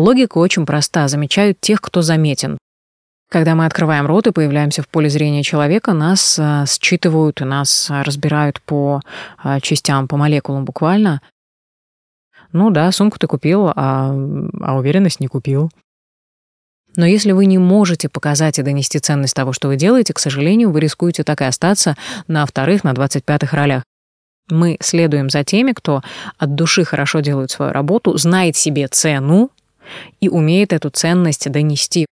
Логика очень проста. Замечают тех, кто заметен. Когда мы открываем рот и появляемся в поле зрения человека, нас а, считывают и нас разбирают по а, частям, по молекулам буквально. Ну да, сумку ты купил, а, а уверенность не купил. Но если вы не можете показать и донести ценность того, что вы делаете, к сожалению, вы рискуете так и остаться на вторых, на двадцать пятых ролях. Мы следуем за теми, кто от души хорошо делает свою работу, знает себе цену и умеет эту ценность донести.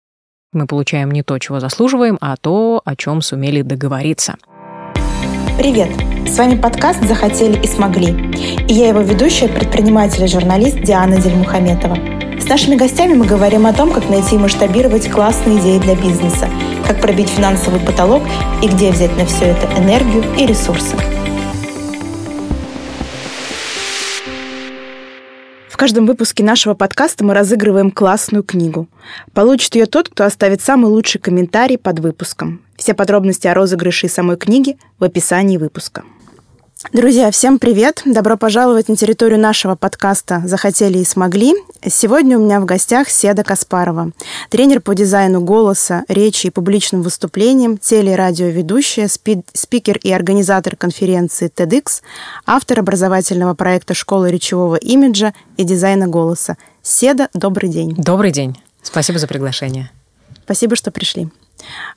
Мы получаем не то, чего заслуживаем, а то, о чем сумели договориться. Привет! С вами подкаст «Захотели и смогли». И я его ведущая, предприниматель и журналист Диана Дельмухаметова. С нашими гостями мы говорим о том, как найти и масштабировать классные идеи для бизнеса, как пробить финансовый потолок и где взять на все это энергию и ресурсы. Каждом выпуске нашего подкаста мы разыгрываем классную книгу. Получит ее тот, кто оставит самый лучший комментарий под выпуском. Все подробности о розыгрыше и самой книги в описании выпуска. Друзья, всем привет! Добро пожаловать на территорию нашего подкаста «Захотели и смогли». Сегодня у меня в гостях Седа Каспарова, тренер по дизайну голоса, речи и публичным выступлениям, теле- и радиоведущая, спи- спикер и организатор конференции TEDx, автор образовательного проекта «Школа речевого имиджа и дизайна голоса». Седа, добрый день. Добрый день. Спасибо за приглашение. Спасибо, что пришли.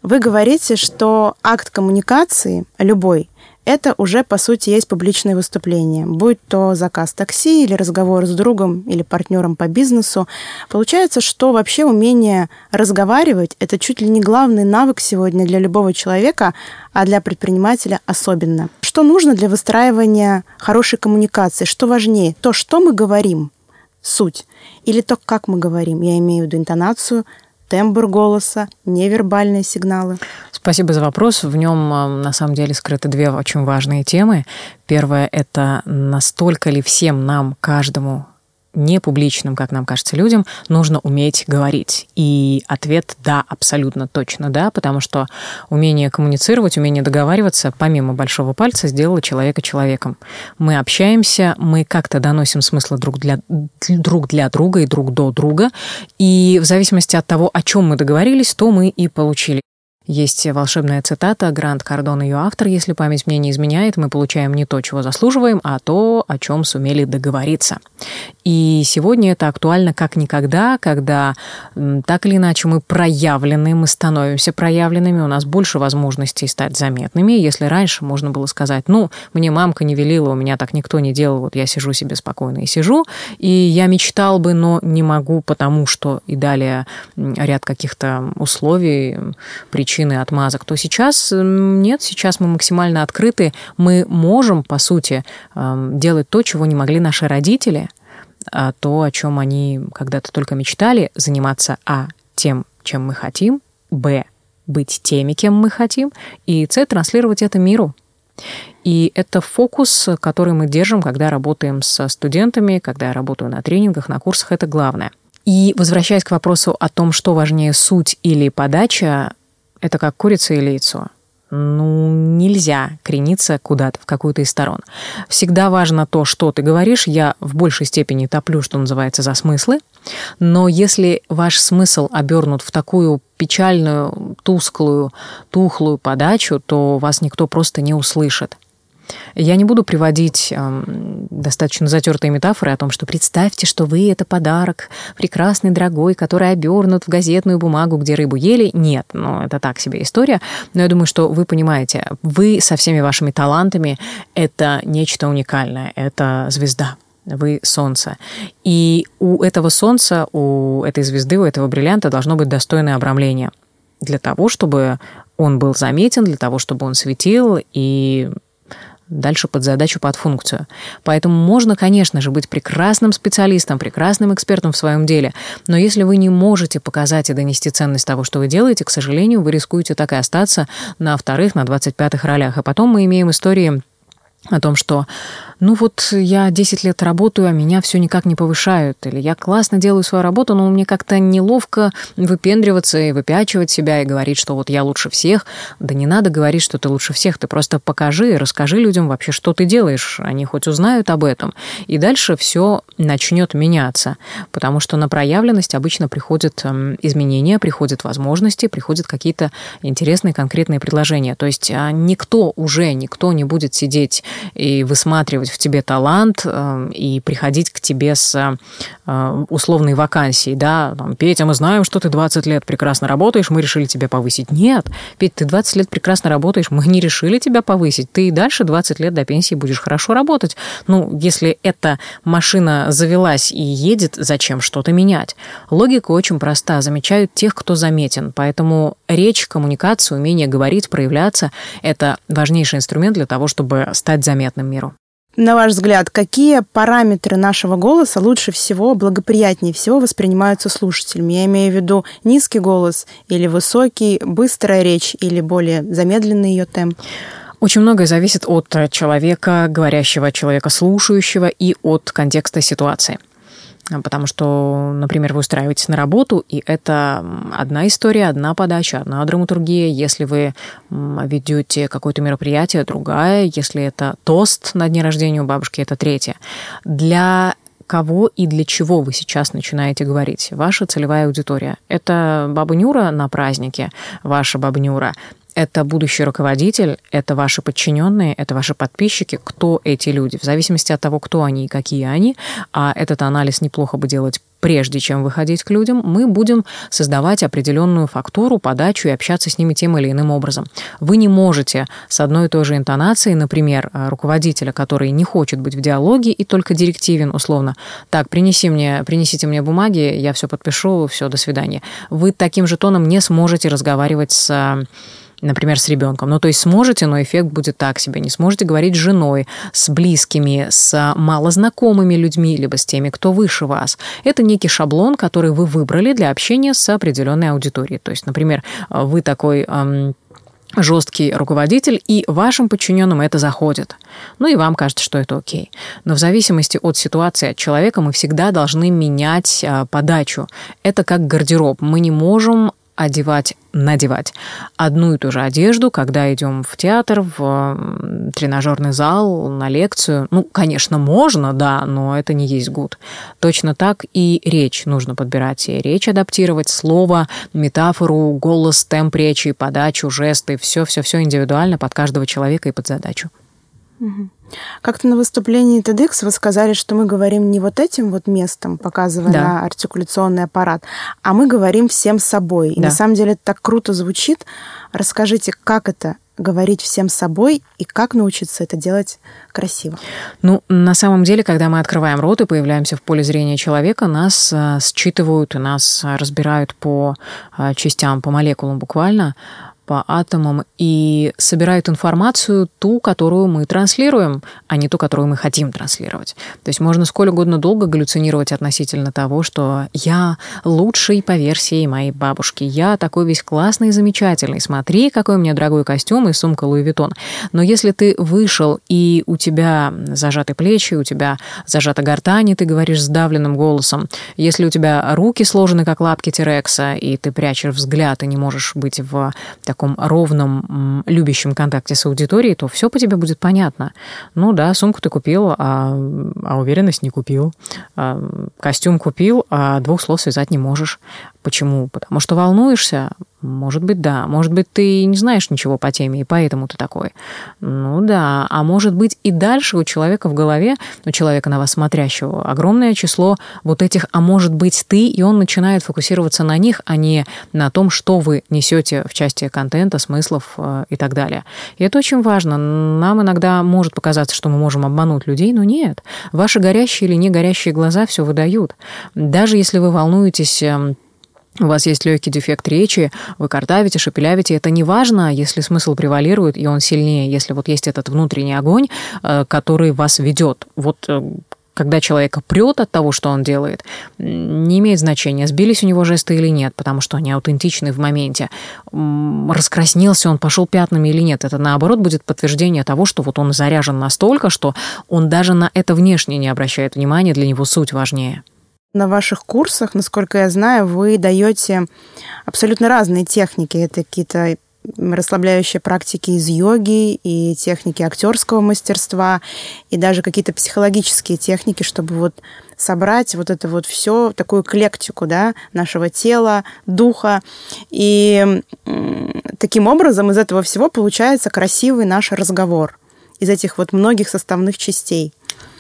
Вы говорите, что акт коммуникации, любой, это уже, по сути, есть публичное выступление. Будь то заказ такси или разговор с другом или партнером по бизнесу. Получается, что вообще умение разговаривать – это чуть ли не главный навык сегодня для любого человека, а для предпринимателя особенно. Что нужно для выстраивания хорошей коммуникации? Что важнее? То, что мы говорим, суть, или то, как мы говорим. Я имею в виду интонацию, тембр голоса, невербальные сигналы? Спасибо за вопрос. В нем на самом деле скрыты две очень важные темы. Первое – это настолько ли всем нам, каждому не публичным, как нам кажется, людям, нужно уметь говорить. И ответ «да», абсолютно точно «да», потому что умение коммуницировать, умение договариваться, помимо большого пальца, сделало человека человеком. Мы общаемся, мы как-то доносим смыслы друг для, друг для друга и друг до друга, и в зависимости от того, о чем мы договорились, то мы и получили. Есть волшебная цитата, Грант Кардон ее автор, если память мне не изменяет, мы получаем не то, чего заслуживаем, а то, о чем сумели договориться. И сегодня это актуально как никогда, когда так или иначе мы проявлены, мы становимся проявленными, у нас больше возможностей стать заметными. Если раньше можно было сказать, ну, мне мамка не велела, у меня так никто не делал, вот я сижу себе спокойно и сижу, и я мечтал бы, но не могу, потому что и далее ряд каких-то условий, причин, причины отмазок, то сейчас нет, сейчас мы максимально открыты, мы можем, по сути, эм, делать то, чего не могли наши родители, а то, о чем они когда-то только мечтали, заниматься, а, тем, чем мы хотим, б, быть теми, кем мы хотим, и С, транслировать это миру. И это фокус, который мы держим, когда работаем со студентами, когда я работаю на тренингах, на курсах, это главное. И возвращаясь к вопросу о том, что важнее суть или подача, это как курица или яйцо. Ну, нельзя крениться куда-то, в какую-то из сторон. Всегда важно то, что ты говоришь. Я в большей степени топлю, что называется, за смыслы. Но если ваш смысл обернут в такую печальную, тусклую, тухлую подачу, то вас никто просто не услышит. Я не буду приводить э, достаточно затертые метафоры о том, что представьте, что вы — это подарок, прекрасный, дорогой, который обернут в газетную бумагу, где рыбу ели. Нет, ну, это так себе история. Но я думаю, что вы понимаете, вы со всеми вашими талантами — это нечто уникальное, это звезда вы солнце. И у этого солнца, у этой звезды, у этого бриллианта должно быть достойное обрамление для того, чтобы он был заметен, для того, чтобы он светил и дальше под задачу, под функцию. Поэтому можно, конечно же, быть прекрасным специалистом, прекрасным экспертом в своем деле, но если вы не можете показать и донести ценность того, что вы делаете, к сожалению, вы рискуете так и остаться на вторых, на двадцать пятых ролях. И потом мы имеем истории о том, что ну вот я 10 лет работаю, а меня все никак не повышают, или я классно делаю свою работу, но мне как-то неловко выпендриваться и выпячивать себя и говорить, что вот я лучше всех. Да не надо говорить, что ты лучше всех, ты просто покажи и расскажи людям вообще, что ты делаешь, они хоть узнают об этом. И дальше все начнет меняться, потому что на проявленность обычно приходят эм, изменения, приходят возможности, приходят какие-то интересные конкретные предложения. То есть а, никто уже, никто не будет сидеть и высматривать в тебе талант эм, и приходить к тебе с э, условной вакансией, да, там, Петя, мы знаем, что ты 20 лет прекрасно работаешь, мы решили тебя повысить. Нет, Петя, ты 20 лет прекрасно работаешь, мы не решили тебя повысить, ты и дальше 20 лет до пенсии будешь хорошо работать. Ну, если эта машина завелась и едет, зачем что-то менять? Логика очень проста, замечают тех, кто заметен, поэтому речь, коммуникация, умение говорить, проявляться – это важнейший инструмент для того, чтобы стать заметным миру. На ваш взгляд, какие параметры нашего голоса лучше всего, благоприятнее всего воспринимаются слушателями? Я имею в виду низкий голос или высокий, быстрая речь или более замедленный ее темп? Очень многое зависит от человека, говорящего, человека слушающего и от контекста ситуации. Потому что, например, вы устраиваетесь на работу, и это одна история, одна подача, одна драматургия. Если вы ведете какое-то мероприятие, другая. Если это тост на дне рождения у бабушки, это третья. Для кого и для чего вы сейчас начинаете говорить. Ваша целевая аудитория. Это баба Нюра на празднике, ваша баба Нюра это будущий руководитель, это ваши подчиненные, это ваши подписчики, кто эти люди, в зависимости от того, кто они и какие они, а этот анализ неплохо бы делать прежде чем выходить к людям, мы будем создавать определенную фактуру, подачу и общаться с ними тем или иным образом. Вы не можете с одной и той же интонацией, например, руководителя, который не хочет быть в диалоге и только директивен, условно, так, принеси мне, принесите мне бумаги, я все подпишу, все, до свидания. Вы таким же тоном не сможете разговаривать с например, с ребенком. Ну, то есть сможете, но эффект будет так себе. Не сможете говорить с женой, с близкими, с малознакомыми людьми, либо с теми, кто выше вас. Это некий шаблон, который вы выбрали для общения с определенной аудиторией. То есть, например, вы такой эм, жесткий руководитель, и вашим подчиненным это заходит. Ну и вам кажется, что это окей. Но в зависимости от ситуации, от человека, мы всегда должны менять а, подачу. Это как гардероб. Мы не можем одевать, надевать одну и ту же одежду, когда идем в театр, в тренажерный зал, на лекцию. Ну, конечно, можно, да, но это не есть гуд. Точно так и речь нужно подбирать, и речь адаптировать, слово, метафору, голос, темп речи, подачу, жесты, все-все-все индивидуально под каждого человека и под задачу. Угу. Как-то на выступлении TEDx вы сказали, что мы говорим не вот этим вот местом, показывая да. на артикуляционный аппарат, а мы говорим всем собой. И да. на самом деле это так круто звучит. Расскажите, как это говорить всем собой и как научиться это делать красиво? Ну, на самом деле, когда мы открываем рот и появляемся в поле зрения человека, нас э, считывают и нас разбирают по э, частям, по молекулам буквально по атомам и собирают информацию ту, которую мы транслируем, а не ту, которую мы хотим транслировать. То есть можно сколь угодно долго галлюцинировать относительно того, что я лучший по версии моей бабушки, я такой весь классный и замечательный, смотри, какой у меня дорогой костюм и сумка Луи Виттон. Но если ты вышел и у тебя зажаты плечи, у тебя зажата гортань, и ты говоришь сдавленным голосом, если у тебя руки сложены, как лапки Терекса, и ты прячешь взгляд и не можешь быть в таком таком ровном, любящем контакте с аудиторией, то все по тебе будет понятно. Ну да, сумку ты купил, а, а уверенность не купил. А, костюм купил, а двух слов связать не можешь. Почему? Потому что волнуешься? Может быть, да. Может быть, ты не знаешь ничего по теме, и поэтому ты такой. Ну да. А может быть, и дальше у человека в голове, у человека на вас смотрящего, огромное число вот этих «а может быть ты», и он начинает фокусироваться на них, а не на том, что вы несете в части контента, смыслов э, и так далее. И это очень важно. Нам иногда может показаться, что мы можем обмануть людей, но нет. Ваши горящие или не горящие глаза все выдают. Даже если вы волнуетесь эм, у вас есть легкий дефект речи, вы картавите, шепелявите, это не важно, если смысл превалирует, и он сильнее, если вот есть этот внутренний огонь, э, который вас ведет. Вот э, когда человека прет от того, что он делает, не имеет значения, сбились у него жесты или нет, потому что они аутентичны в моменте. Раскраснился он, пошел пятнами или нет. Это, наоборот, будет подтверждение того, что вот он заряжен настолько, что он даже на это внешне не обращает внимания, для него суть важнее. На ваших курсах, насколько я знаю, вы даете абсолютно разные техники. Это какие-то расслабляющие практики из йоги и техники актерского мастерства, и даже какие-то психологические техники, чтобы вот собрать вот это вот все, такую эклектику, да, нашего тела, духа. И таким образом из этого всего получается красивый наш разговор из этих вот многих составных частей.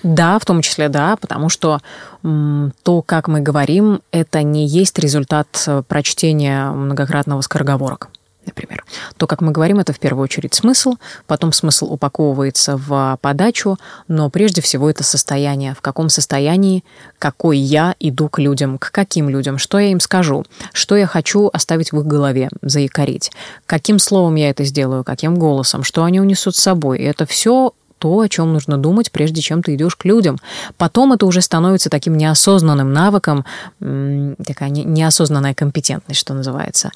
Да, в том числе, да, потому что то, как мы говорим, это не есть результат э, прочтения многократного скороговорок например. То, как мы говорим, это в первую очередь смысл, потом смысл упаковывается в подачу, но прежде всего это состояние. В каком состоянии, какой я иду к людям, к каким людям, что я им скажу, что я хочу оставить в их голове, заикарить, каким словом я это сделаю, каким голосом, что они унесут с собой. И это все то, о чем нужно думать, прежде чем ты идешь к людям. Потом это уже становится таким неосознанным навыком, такая неосознанная компетентность, что называется.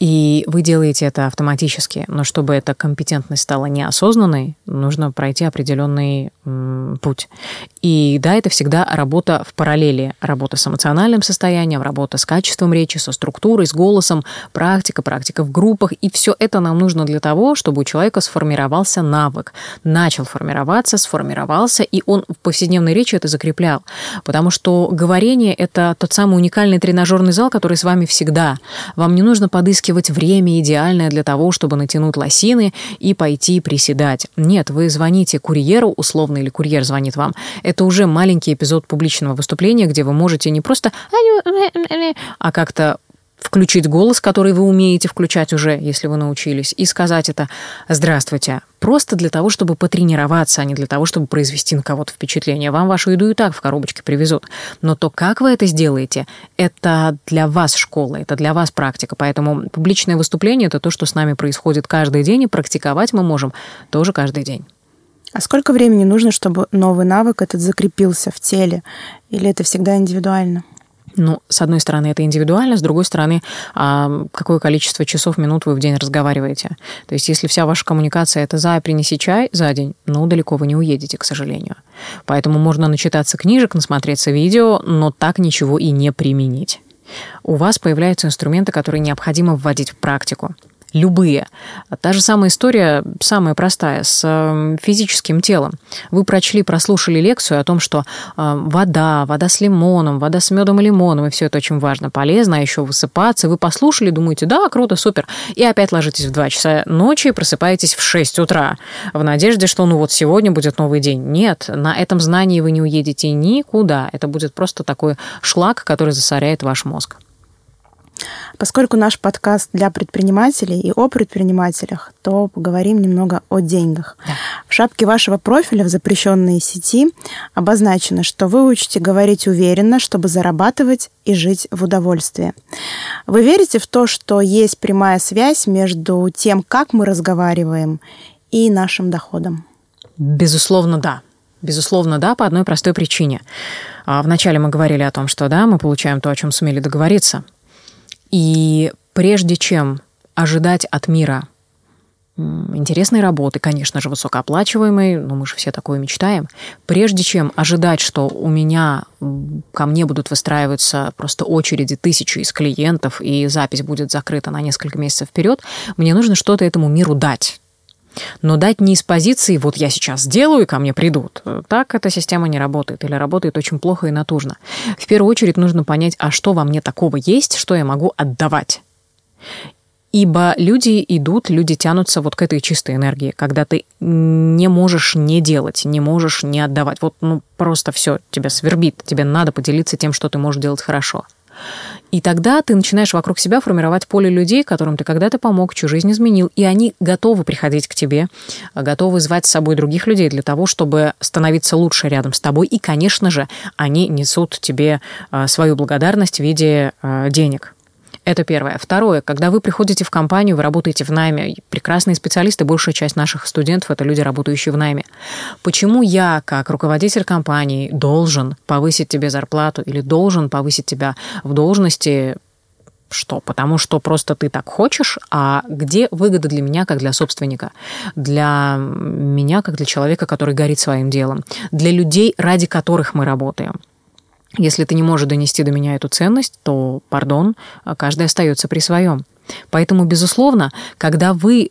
И вы делаете это автоматически. Но чтобы эта компетентность стала неосознанной, нужно пройти определенный путь. И да, это всегда работа в параллели. Работа с эмоциональным состоянием, работа с качеством речи, со структурой, с голосом, практика, практика в группах. И все это нам нужно для того, чтобы у человека сформировался навык, начал формироваться сформировался, и он в повседневной речи это закреплял. Потому что говорение – это тот самый уникальный тренажерный зал, который с вами всегда. Вам не нужно подыскивать время идеальное для того, чтобы натянуть лосины и пойти приседать. Нет, вы звоните курьеру, условно, или курьер звонит вам. Уже маленький эпизод публичного выступления, где вы можете не просто а как-то включить голос, который вы умеете включать уже, если вы научились, и сказать это «Здравствуйте», просто для того, чтобы потренироваться, а не для того, чтобы произвести на кого-то впечатление. Вам вашу еду и так в коробочке привезут. Но то, как вы это сделаете, это для вас школа, это для вас практика. Поэтому публичное выступление – это то, что с нами происходит каждый день, и практиковать мы можем тоже каждый день. А сколько времени нужно, чтобы новый навык этот закрепился в теле? Или это всегда индивидуально? Ну, с одной стороны, это индивидуально, с другой стороны, а, какое количество часов, минут вы в день разговариваете. То есть, если вся ваша коммуникация это «за, принеси чай» за день, ну, далеко вы не уедете, к сожалению. Поэтому можно начитаться книжек, насмотреться видео, но так ничего и не применить. У вас появляются инструменты, которые необходимо вводить в практику любые. Та же самая история, самая простая, с эм, физическим телом. Вы прочли, прослушали лекцию о том, что эм, вода, вода с лимоном, вода с медом и лимоном, и все это очень важно, полезно, а еще высыпаться. Вы послушали, думаете, да, круто, супер. И опять ложитесь в 2 часа ночи и просыпаетесь в 6 утра в надежде, что ну вот сегодня будет новый день. Нет, на этом знании вы не уедете никуда. Это будет просто такой шлак, который засоряет ваш мозг. Поскольку наш подкаст для предпринимателей и о предпринимателях, то поговорим немного о деньгах. Да. В шапке вашего профиля в запрещенной сети обозначено, что вы учите говорить уверенно, чтобы зарабатывать и жить в удовольствии. Вы верите в то, что есть прямая связь между тем, как мы разговариваем, и нашим доходом? Безусловно, да. Безусловно, да, по одной простой причине. А, вначале мы говорили о том, что да, мы получаем то, о чем сумели договориться. И прежде чем ожидать от мира интересной работы, конечно же, высокооплачиваемой, но мы же все такое мечтаем. Прежде чем ожидать, что у меня ко мне будут выстраиваться просто очереди тысячи из клиентов, и запись будет закрыта на несколько месяцев вперед, мне нужно что-то этому миру дать. Но дать не из позиции «вот я сейчас сделаю, и ко мне придут». Так эта система не работает или работает очень плохо и натужно. В первую очередь нужно понять, а что во мне такого есть, что я могу отдавать. Ибо люди идут, люди тянутся вот к этой чистой энергии, когда ты не можешь не делать, не можешь не отдавать. Вот ну просто все тебя свербит, тебе надо поделиться тем, что ты можешь делать хорошо. И тогда ты начинаешь вокруг себя формировать поле людей, которым ты когда-то помог, чью жизнь изменил, и они готовы приходить к тебе, готовы звать с собой других людей для того, чтобы становиться лучше рядом с тобой. И, конечно же, они несут тебе а, свою благодарность в виде а, денег. Это первое. Второе, когда вы приходите в компанию, вы работаете в найме, прекрасные специалисты, большая часть наших студентов – это люди, работающие в найме. Почему я, как руководитель компании, должен повысить тебе зарплату или должен повысить тебя в должности что? Потому что просто ты так хочешь, а где выгода для меня, как для собственника? Для меня, как для человека, который горит своим делом? Для людей, ради которых мы работаем? Если ты не можешь донести до меня эту ценность, то, пардон, каждый остается при своем. Поэтому, безусловно, когда вы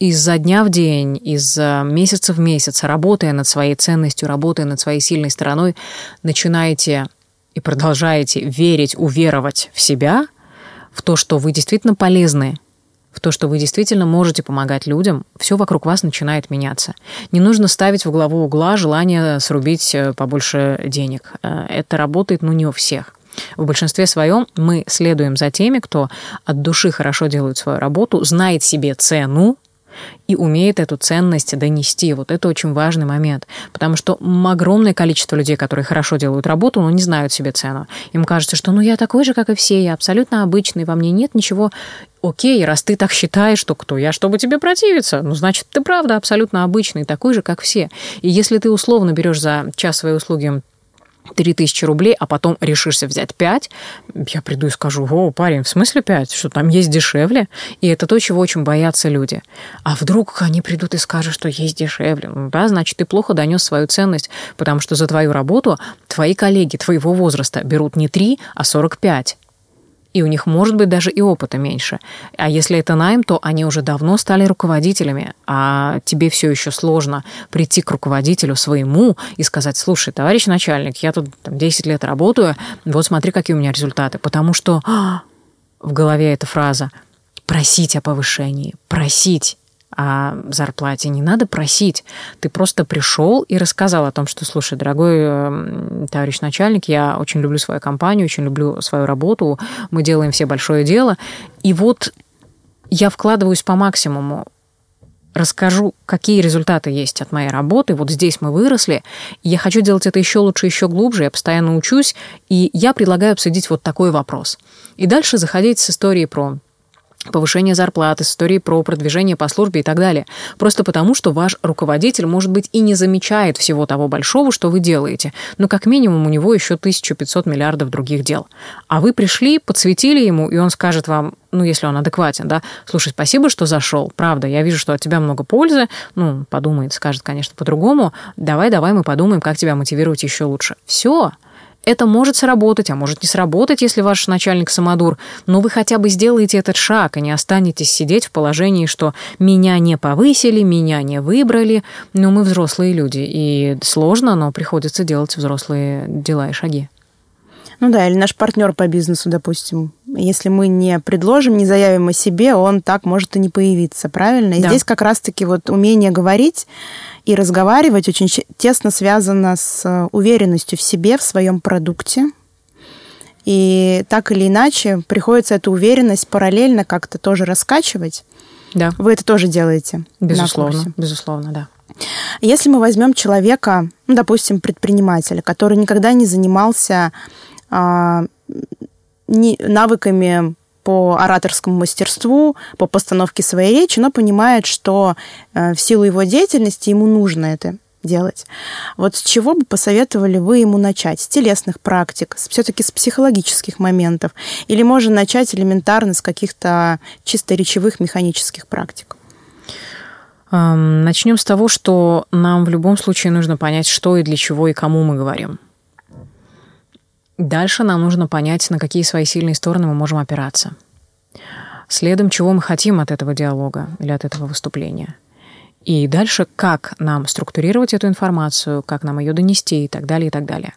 изо дня в день, из месяца в месяц, работая над своей ценностью, работая над своей сильной стороной, начинаете и продолжаете верить, уверовать в себя, в то, что вы действительно полезны, в то, что вы действительно можете помогать людям, все вокруг вас начинает меняться. Не нужно ставить в главу угла желание срубить э, побольше денег. Э, это работает, ну, не у всех. В большинстве своем мы следуем за теми, кто от души хорошо делает свою работу, знает себе цену, и умеет эту ценность донести. Вот это очень важный момент, потому что огромное количество людей, которые хорошо делают работу, но не знают себе цену. Им кажется, что ну я такой же, как и все, я абсолютно обычный, во мне нет ничего окей, раз ты так считаешь, что кто я, чтобы тебе противиться? Ну, значит, ты правда абсолютно обычный, такой же, как все. И если ты условно берешь за час своей услуги 3000 рублей, а потом решишься взять 5, я приду и скажу, о, парень, в смысле 5? Что там есть дешевле? И это то, чего очень боятся люди. А вдруг они придут и скажут, что есть дешевле? Ну, да, значит, ты плохо донес свою ценность, потому что за твою работу твои коллеги твоего возраста берут не 3, а 45 и у них может быть даже и опыта меньше. А если это найм, то они уже давно стали руководителями, а тебе все еще сложно прийти к руководителю своему и сказать, слушай, товарищ начальник, я тут там, 10 лет работаю, вот смотри, какие у меня результаты. Потому что в голове эта фраза «просить о повышении», «просить» о зарплате. Не надо просить. Ты просто пришел и рассказал о том, что, слушай, дорогой эм, товарищ начальник, я очень люблю свою компанию, очень люблю свою работу, мы делаем все большое дело. И вот я вкладываюсь по максимуму расскажу, какие результаты есть от моей работы. Вот здесь мы выросли, я хочу делать это еще лучше, еще глубже, я постоянно учусь, и я предлагаю обсудить вот такой вопрос. И дальше заходить с историей про повышение зарплаты, с историей про продвижение по службе и так далее. Просто потому, что ваш руководитель, может быть, и не замечает всего того большого, что вы делаете, но как минимум у него еще 1500 миллиардов других дел. А вы пришли, подсветили ему, и он скажет вам, ну, если он адекватен, да, слушай, спасибо, что зашел, правда, я вижу, что от тебя много пользы, ну, подумает, скажет, конечно, по-другому, давай, давай мы подумаем, как тебя мотивировать еще лучше. Все, это может сработать, а может не сработать, если ваш начальник самодур, но вы хотя бы сделаете этот шаг, и не останетесь сидеть в положении, что меня не повысили, меня не выбрали. Но мы взрослые люди, и сложно, но приходится делать взрослые дела и шаги. Ну да, или наш партнер по бизнесу, допустим. Если мы не предложим, не заявим о себе, он так может и не появиться, правильно? И да. здесь как раз-таки вот умение говорить и разговаривать очень тесно связано с э, уверенностью в себе, в своем продукте. И так или иначе приходится эту уверенность параллельно как-то тоже раскачивать. Да. Вы это тоже делаете. Безусловно, безусловно, да. Если мы возьмем человека, ну, допустим, предпринимателя, который никогда не занимался а, навыками по ораторскому мастерству, по постановке своей речи, но понимает, что э, в силу его деятельности ему нужно это делать. Вот с чего бы посоветовали вы ему начать? С телесных практик, все-таки с психологических моментов? Или можно начать элементарно с каких-то чисто речевых механических практик? Начнем с того, что нам в любом случае нужно понять, что и для чего и кому мы говорим. Дальше нам нужно понять, на какие свои сильные стороны мы можем опираться. Следом, чего мы хотим от этого диалога или от этого выступления. И дальше, как нам структурировать эту информацию, как нам ее донести и так далее, и так далее.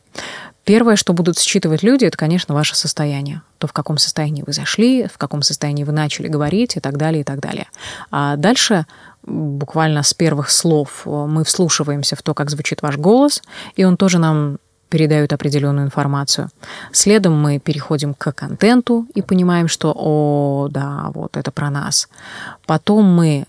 Первое, что будут считывать люди, это, конечно, ваше состояние. То, в каком состоянии вы зашли, в каком состоянии вы начали говорить и так далее, и так далее. А дальше буквально с первых слов мы вслушиваемся в то, как звучит ваш голос, и он тоже нам передают определенную информацию. Следом мы переходим к контенту и понимаем, что, о, да, вот это про нас. Потом мы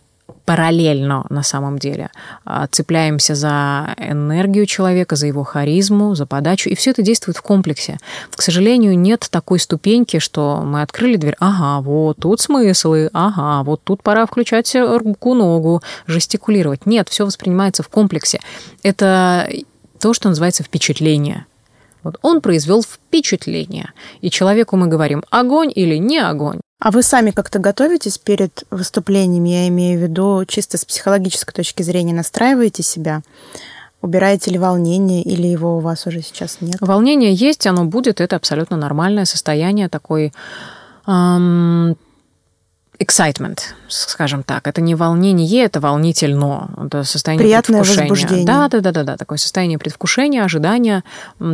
параллельно на самом деле. А, цепляемся за энергию человека, за его харизму, за подачу, и все это действует в комплексе. К сожалению, нет такой ступеньки, что мы открыли дверь, ага, вот тут смыслы, ага, вот тут пора включать руку-ногу, жестикулировать. Нет, все воспринимается в комплексе. Это то, что называется впечатление. Вот он произвел впечатление. И человеку мы говорим, огонь или не огонь. А вы сами как-то готовитесь перед выступлением, я имею в виду чисто с психологической точки зрения, настраиваете себя? Убираете ли волнение или его у вас уже сейчас нет? Волнение есть, оно будет, это абсолютно нормальное состояние, такой эм, excitement, скажем так. Это не волнение, это волнительно. Это состояние Приятное предвкушения. возбуждение. Да, да, да, да, да. Такое состояние предвкушения, ожидания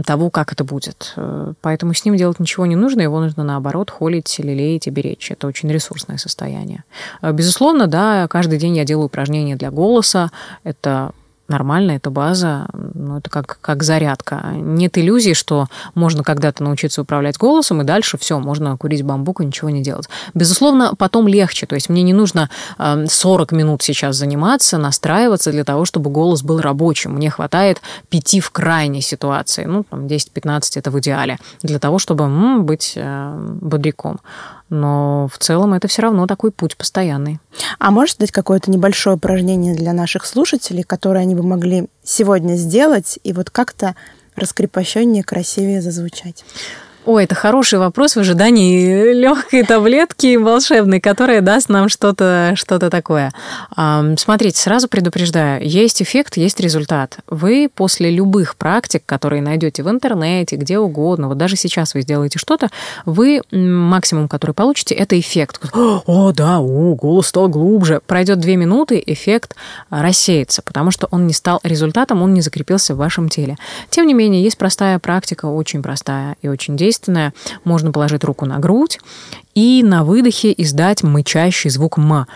того, как это будет. Э, поэтому с ним делать ничего не нужно, его нужно наоборот холить, лелеять и беречь. Это очень ресурсное состояние. Э, безусловно, да, каждый день я делаю упражнения для голоса. Это нормально, это база, ну, это как, как зарядка. Нет иллюзий, что можно когда-то научиться управлять голосом, и дальше все, можно курить бамбук и ничего не делать. Безусловно, потом легче, то есть мне не нужно 40 эм, минут сейчас заниматься, настраиваться для того, чтобы голос был рабочим. Мне хватает пяти в крайней ситуации, ну, там 10-15 это в идеале, для того, чтобы м, быть э, бодряком но в целом это все равно такой путь постоянный. А можешь дать какое-то небольшое упражнение для наших слушателей, которое они бы могли сегодня сделать и вот как-то раскрепощеннее, красивее зазвучать? Ой, это хороший вопрос в ожидании легкой таблетки волшебной, которая даст нам что-то что такое. Смотрите, сразу предупреждаю, есть эффект, есть результат. Вы после любых практик, которые найдете в интернете, где угодно, вот даже сейчас вы сделаете что-то, вы максимум, который получите, это эффект. О, да, о, голос стал глубже. Пройдет две минуты, эффект рассеется, потому что он не стал результатом, он не закрепился в вашем теле. Тем не менее, есть простая практика, очень простая и очень действенная, естественное. Можно положить руку на грудь и на выдохе издать мычащий звук «м»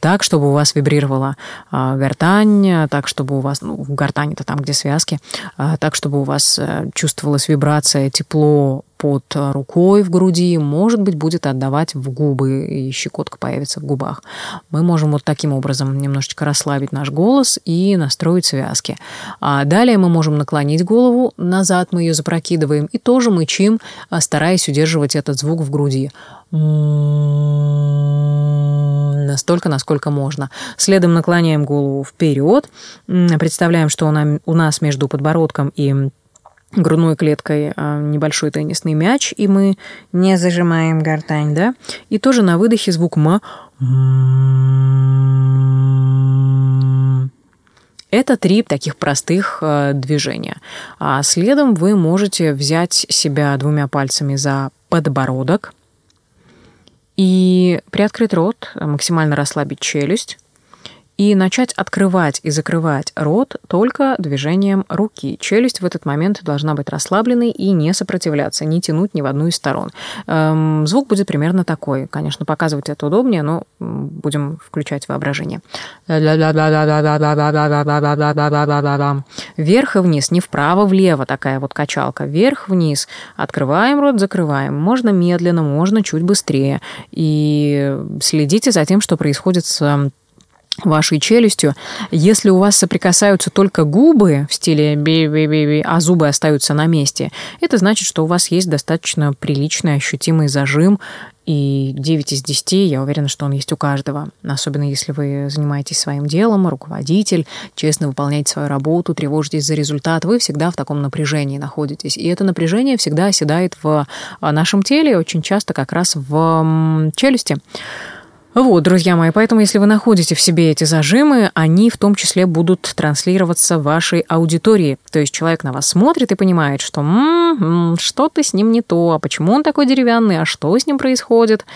так, чтобы у вас вибрировала а, гортань, так, чтобы у вас, ну, гортань это там, где связки, а, так, чтобы у вас э, чувствовалась вибрация, тепло под рукой в груди, может быть, будет отдавать в губы, и щекотка появится в губах. Мы можем вот таким образом немножечко расслабить наш голос и настроить связки. А далее мы можем наклонить голову назад, мы ее запрокидываем и тоже мычим, а, стараясь удерживать этот звук в груди настолько, насколько можно. Следом наклоняем голову вперед, представляем, что у нас между подбородком и грудной клеткой а, небольшой теннисный мяч, и мы не зажимаем гортань, да? И тоже на выдохе звук «м». Это три таких простых э, движения. А следом вы можете взять себя двумя пальцами за подбородок и приоткрыть рот, максимально расслабить челюсть, и начать открывать и закрывать рот только движением руки. Челюсть в этот момент должна быть расслабленной и не сопротивляться, не тянуть ни в одну из сторон. Эм, звук будет примерно такой. Конечно, показывать это удобнее, но будем включать воображение. Вверх и вниз, не вправо-влево такая вот качалка. Вверх-вниз. Открываем рот, закрываем. Можно медленно, можно чуть быстрее. И следите за тем, что происходит с вашей челюстью. Если у вас соприкасаются только губы в стиле би-би-би, а зубы остаются на месте, это значит, что у вас есть достаточно приличный ощутимый зажим, и 9 из 10, я уверена, что он есть у каждого. Особенно если вы занимаетесь своим делом, руководитель, честно выполняете свою работу, тревожитесь за результат, вы всегда в таком напряжении находитесь. И это напряжение всегда оседает в нашем теле, очень часто как раз в челюсти. Вот, друзья мои, поэтому если вы находите в себе эти зажимы, они в том числе будут транслироваться вашей аудитории. То есть человек на вас смотрит и понимает, что м-м, что-то с ним не то, а почему он такой деревянный, а что с ним происходит.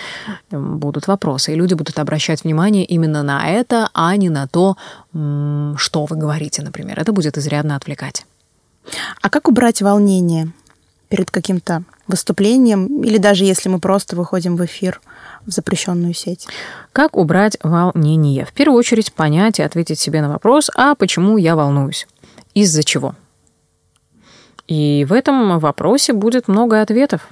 Будут вопросы, и люди будут обращать внимание именно на это, а не на то, что вы говорите, например. Это будет изрядно отвлекать. А как убрать волнение перед каким-то выступлением или даже если мы просто выходим в эфир – в запрещенную сеть. Как убрать волнение? В первую очередь понять и ответить себе на вопрос, а почему я волнуюсь? Из-за чего? И в этом вопросе будет много ответов.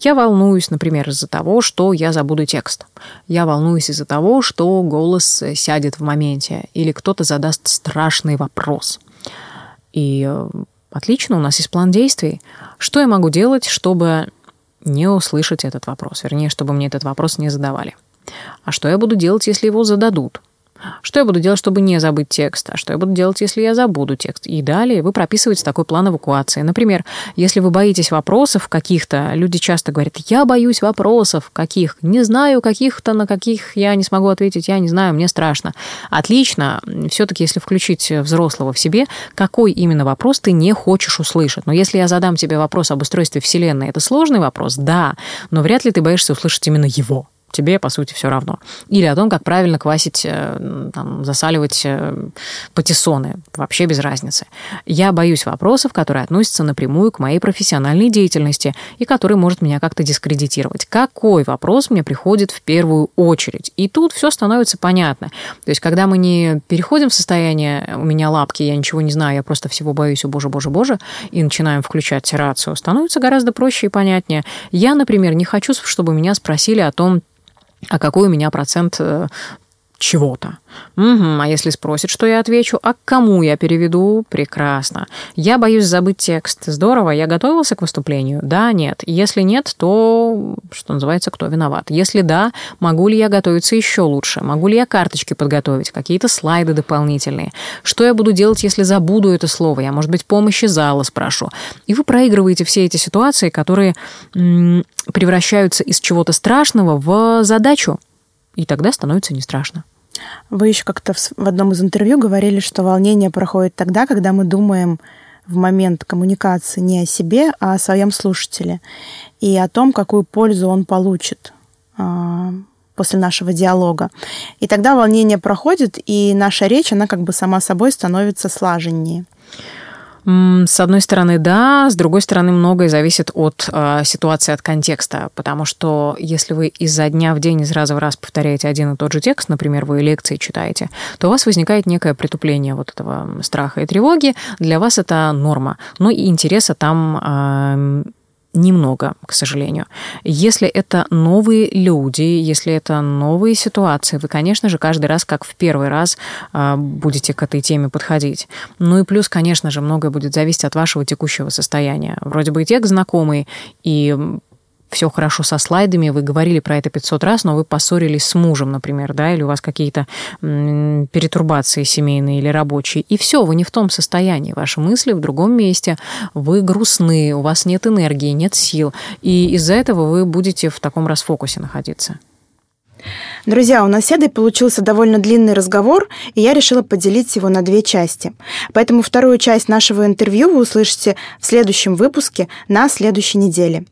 Я волнуюсь, например, из-за того, что я забуду текст. Я волнуюсь из-за того, что голос сядет в моменте, или кто-то задаст страшный вопрос. И э, отлично, у нас есть план действий. Что я могу делать, чтобы не услышать этот вопрос? Вернее, чтобы мне этот вопрос не задавали. А что я буду делать, если его зададут? Что я буду делать, чтобы не забыть текст? А что я буду делать, если я забуду текст? И далее вы прописываете такой план эвакуации. Например, если вы боитесь вопросов каких-то, люди часто говорят, я боюсь вопросов каких, не знаю каких-то, на каких я не смогу ответить, я не знаю, мне страшно. Отлично. Все-таки, если включить взрослого в себе, какой именно вопрос ты не хочешь услышать? Но если я задам тебе вопрос об устройстве Вселенной, это сложный вопрос? Да. Но вряд ли ты боишься услышать именно его тебе, по сути, все равно. Или о том, как правильно квасить, э, там, засаливать э, патиссоны. Вообще без разницы. Я боюсь вопросов, которые относятся напрямую к моей профессиональной деятельности и который может меня как-то дискредитировать. Какой вопрос мне приходит в первую очередь? И тут все становится понятно. То есть, когда мы не переходим в состояние «у меня лапки, я ничего не знаю, я просто всего боюсь, о боже, боже, боже», и начинаем включать рацию, становится гораздо проще и понятнее. Я, например, не хочу, чтобы меня спросили о том, а какой у меня процент э, чего-то. Угу, а если спросит, что я отвечу, а к кому я переведу? Прекрасно. Я боюсь забыть текст. Здорово, я готовился к выступлению? Да, нет. Если нет, то, что называется, кто виноват? Если да, могу ли я готовиться еще лучше? Могу ли я карточки подготовить? Какие-то слайды дополнительные? Что я буду делать, если забуду это слово? Я, может быть, помощи зала спрошу. И вы проигрываете все эти ситуации, которые м- превращаются из чего-то страшного в задачу. И тогда становится не страшно. Вы еще как-то в одном из интервью говорили, что волнение проходит тогда, когда мы думаем в момент коммуникации не о себе, а о своем слушателе и о том, какую пользу он получит а, после нашего диалога. И тогда волнение проходит, и наша речь, она как бы сама собой становится слаженнее. С одной стороны, да, с другой стороны, многое зависит от э, ситуации, от контекста, потому что если вы изо дня в день из раза в раз повторяете один и тот же текст, например, вы лекции читаете, то у вас возникает некое притупление вот этого страха и тревоги. Для вас это норма. Но и интереса там э, немного, к сожалению. Если это новые люди, если это новые ситуации, вы, конечно же, каждый раз, как в первый раз, а, будете к этой теме подходить. Ну и плюс, конечно же, многое будет зависеть от вашего текущего состояния. Вроде бы и текст знакомый, и все хорошо со слайдами, вы говорили про это 500 раз, но вы поссорились с мужем, например, да, или у вас какие-то перетурбации семейные или рабочие, и все, вы не в том состоянии, ваши мысли в другом месте, вы грустны, у вас нет энергии, нет сил, и из-за этого вы будете в таком расфокусе находиться. Друзья, у нас с Седой получился довольно длинный разговор, и я решила поделить его на две части. Поэтому вторую часть нашего интервью вы услышите в следующем выпуске на следующей неделе.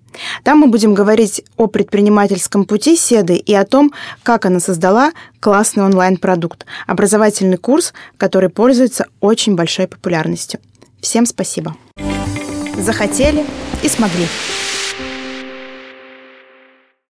Там мы будем говорить о предпринимательском пути Седы и о том, как она создала классный онлайн-продукт, образовательный курс, который пользуется очень большой популярностью. Всем спасибо. Захотели и смогли.